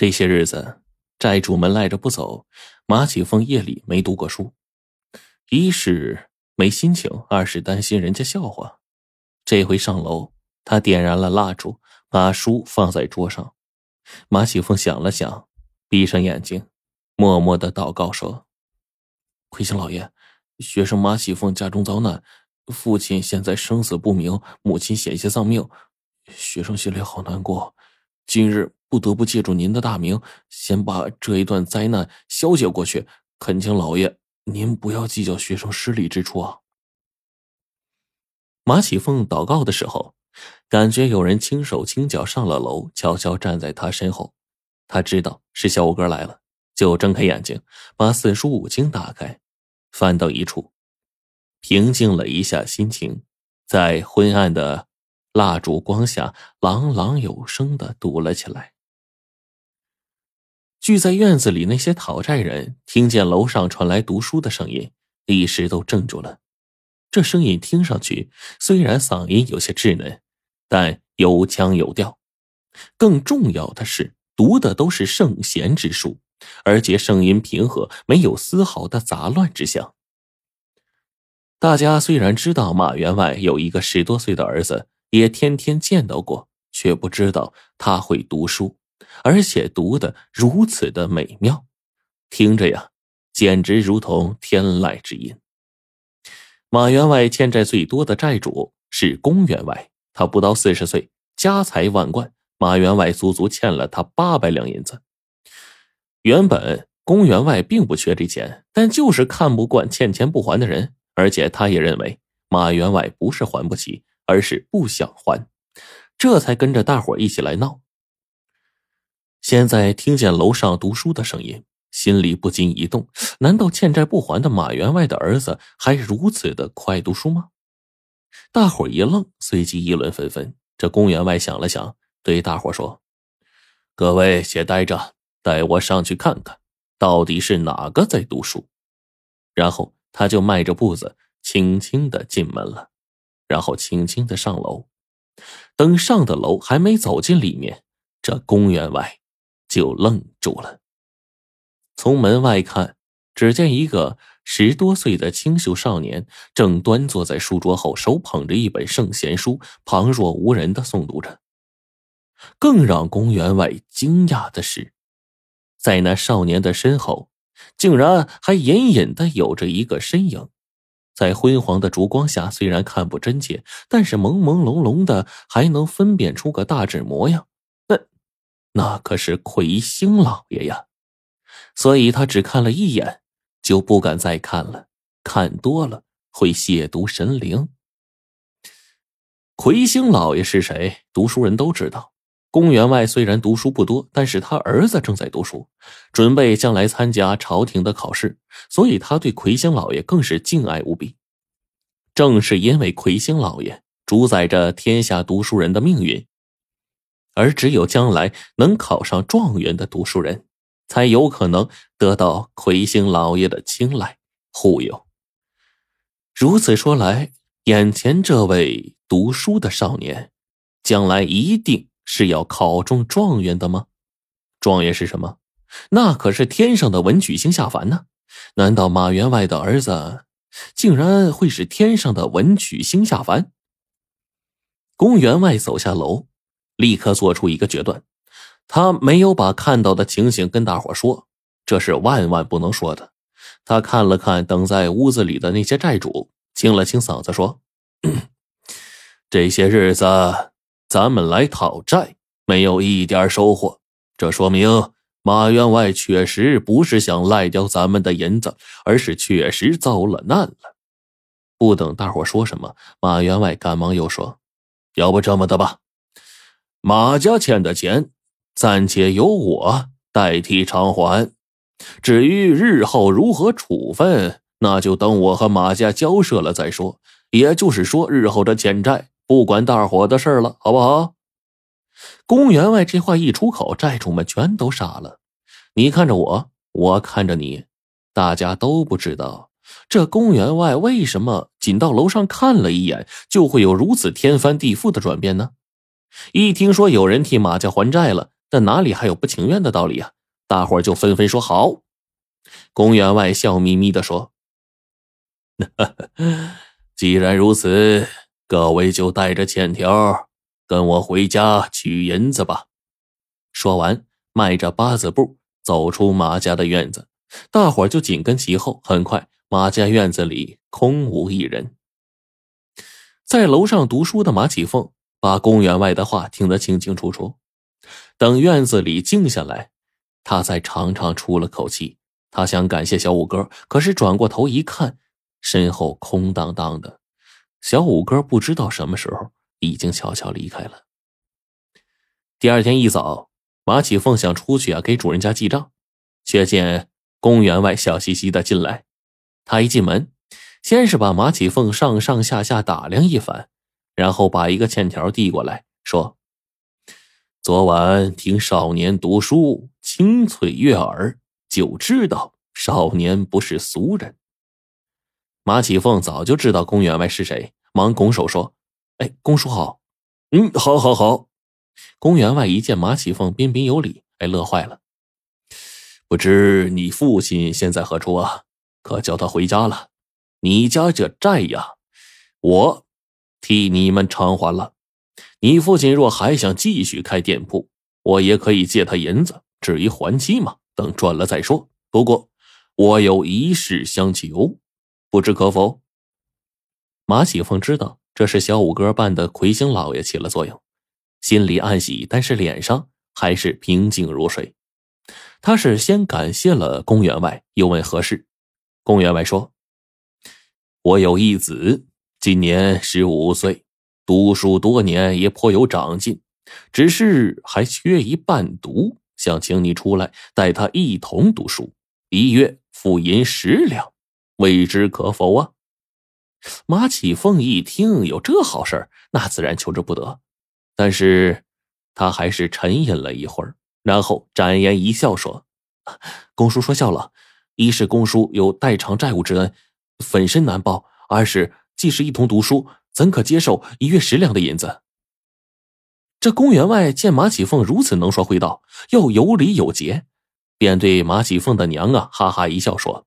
这些日子，债主们赖着不走。马启凤夜里没读过书，一是没心情，二是担心人家笑话。这回上楼，他点燃了蜡烛，把书放在桌上。马启凤想了想，闭上眼睛，默默的祷告说：“魁星老爷，学生马启凤家中遭难，父亲现在生死不明，母亲险些丧命，学生心里好难过。今日。”不得不借助您的大名，先把这一段灾难消解过去。恳请老爷，您不要计较学生失礼之处啊！马启凤祷告的时候，感觉有人轻手轻脚上了楼，悄悄站在他身后。他知道是小五哥来了，就睁开眼睛，把四书五经打开，翻到一处，平静了一下心情，在昏暗的蜡烛光下，朗朗有声的读了起来。聚在院子里那些讨债人听见楼上传来读书的声音，一时都怔住了。这声音听上去虽然嗓音有些稚嫩，但有腔有调。更重要的是，读的都是圣贤之书，而且声音平和，没有丝毫的杂乱之象。大家虽然知道马员外有一个十多岁的儿子，也天天见到过，却不知道他会读书。而且读的如此的美妙，听着呀，简直如同天籁之音。马员外欠债最多的债主是龚员外，他不到四十岁，家财万贯，马员外足足欠了他八百两银子。原本龚员外并不缺这钱，但就是看不惯欠钱不还的人，而且他也认为马员外不是还不起，而是不想还，这才跟着大伙一起来闹。现在听见楼上读书的声音，心里不禁一动。难道欠债不还的马员外的儿子还如此的快读书吗？大伙一愣，随即议论纷纷。这公员外想了想，对大伙说：“各位且待着，带我上去看看，到底是哪个在读书。”然后他就迈着步子，轻轻的进门了，然后轻轻的上楼。等上的楼，还没走进里面，这公员外。就愣住了。从门外看，只见一个十多岁的清秀少年正端坐在书桌后，手捧着一本圣贤书，旁若无人的诵读着。更让公员外惊讶的是，在那少年的身后，竟然还隐隐的有着一个身影。在昏黄的烛光下，虽然看不真切，但是朦朦胧胧的还能分辨出个大致模样。那可是魁星老爷呀，所以他只看了一眼，就不敢再看了。看多了会亵渎神灵。魁星老爷是谁？读书人都知道。公员外虽然读书不多，但是他儿子正在读书，准备将来参加朝廷的考试，所以他对魁星老爷更是敬爱无比。正是因为魁星老爷主宰着天下读书人的命运。而只有将来能考上状元的读书人，才有可能得到魁星老爷的青睐护佑。如此说来，眼前这位读书的少年，将来一定是要考中状元的吗？状元是什么？那可是天上的文曲星下凡呢？难道马员外的儿子，竟然会是天上的文曲星下凡？公员外走下楼。立刻做出一个决断，他没有把看到的情形跟大伙说，这是万万不能说的。他看了看等在屋子里的那些债主，清了清嗓子说：“ 这些日子咱们来讨债，没有一点收获，这说明马员外确实不是想赖掉咱们的银子，而是确实遭了难了。”不等大伙说什么，马员外赶忙又说：“要不这么的吧。”马家欠的钱，暂且由我代替偿还。至于日后如何处分，那就等我和马家交涉了再说。也就是说，日后这欠债不管大伙的事了，好不好？公员外这话一出口，债主们全都傻了。你看着我，我看着你，大家都不知道这公员外为什么仅到楼上看了一眼，就会有如此天翻地覆的转变呢？一听说有人替马家还债了，但哪里还有不情愿的道理啊？大伙儿就纷纷说好。公员外笑眯眯的说：“ 既然如此，各位就带着欠条跟我回家取银子吧。”说完，迈着八字步走出马家的院子，大伙儿就紧跟其后。很快，马家院子里空无一人。在楼上读书的马启凤把公园外的话听得清清楚楚。等院子里静下来，他才长长出了口气。他想感谢小五哥，可是转过头一看，身后空荡荡的。小五哥不知道什么时候已经悄悄离开了。第二天一早。马启凤想出去啊，给主人家记账，却见公园外笑嘻嘻的进来。他一进门，先是把马启凤上上下下打量一番，然后把一个欠条递过来，说：“昨晚听少年读书，清脆悦耳，就知道少年不是俗人。”马启凤早就知道公园外是谁，忙拱手说：“哎，公叔好。”“嗯，好，好，好。”公园外一见马启凤彬彬有礼，哎，乐坏了。不知你父亲现在何处啊？可叫他回家了。你家这债呀，我替你们偿还了。你父亲若还想继续开店铺，我也可以借他银子。至于还期嘛，等赚了再说。不过我有一事相求，不知可否？马启凤知道这是小五哥办的魁星老爷起了作用。心里暗喜，但是脸上还是平静如水。他是先感谢了公员外，又问何事。公员外说：“我有一子，今年十五岁，读书多年，也颇有长进，只是还缺一伴读，想请你出来带他一同读书，一月付银十两，未知可否啊？”马启凤一听有这好事那自然求之不得。但是，他还是沉吟了一会儿，然后展颜一笑说：“公叔说笑了。一是公叔有代偿债务之恩，粉身难报；二是既是一同读书，怎可接受一月十两的银子？”这公员外见马启凤如此能说会道，又有礼有节，便对马启凤的娘啊哈哈一笑说：“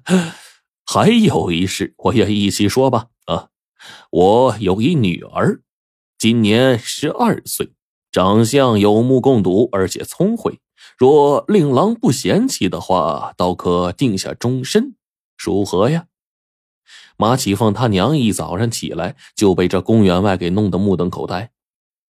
还有一事，我也一起说吧。啊，我有一女儿。”今年十二岁，长相有目共睹，而且聪慧。若令郎不嫌弃的话，倒可定下终身，如何呀？马启凤他娘一早上起来就被这公园外给弄得目瞪口呆。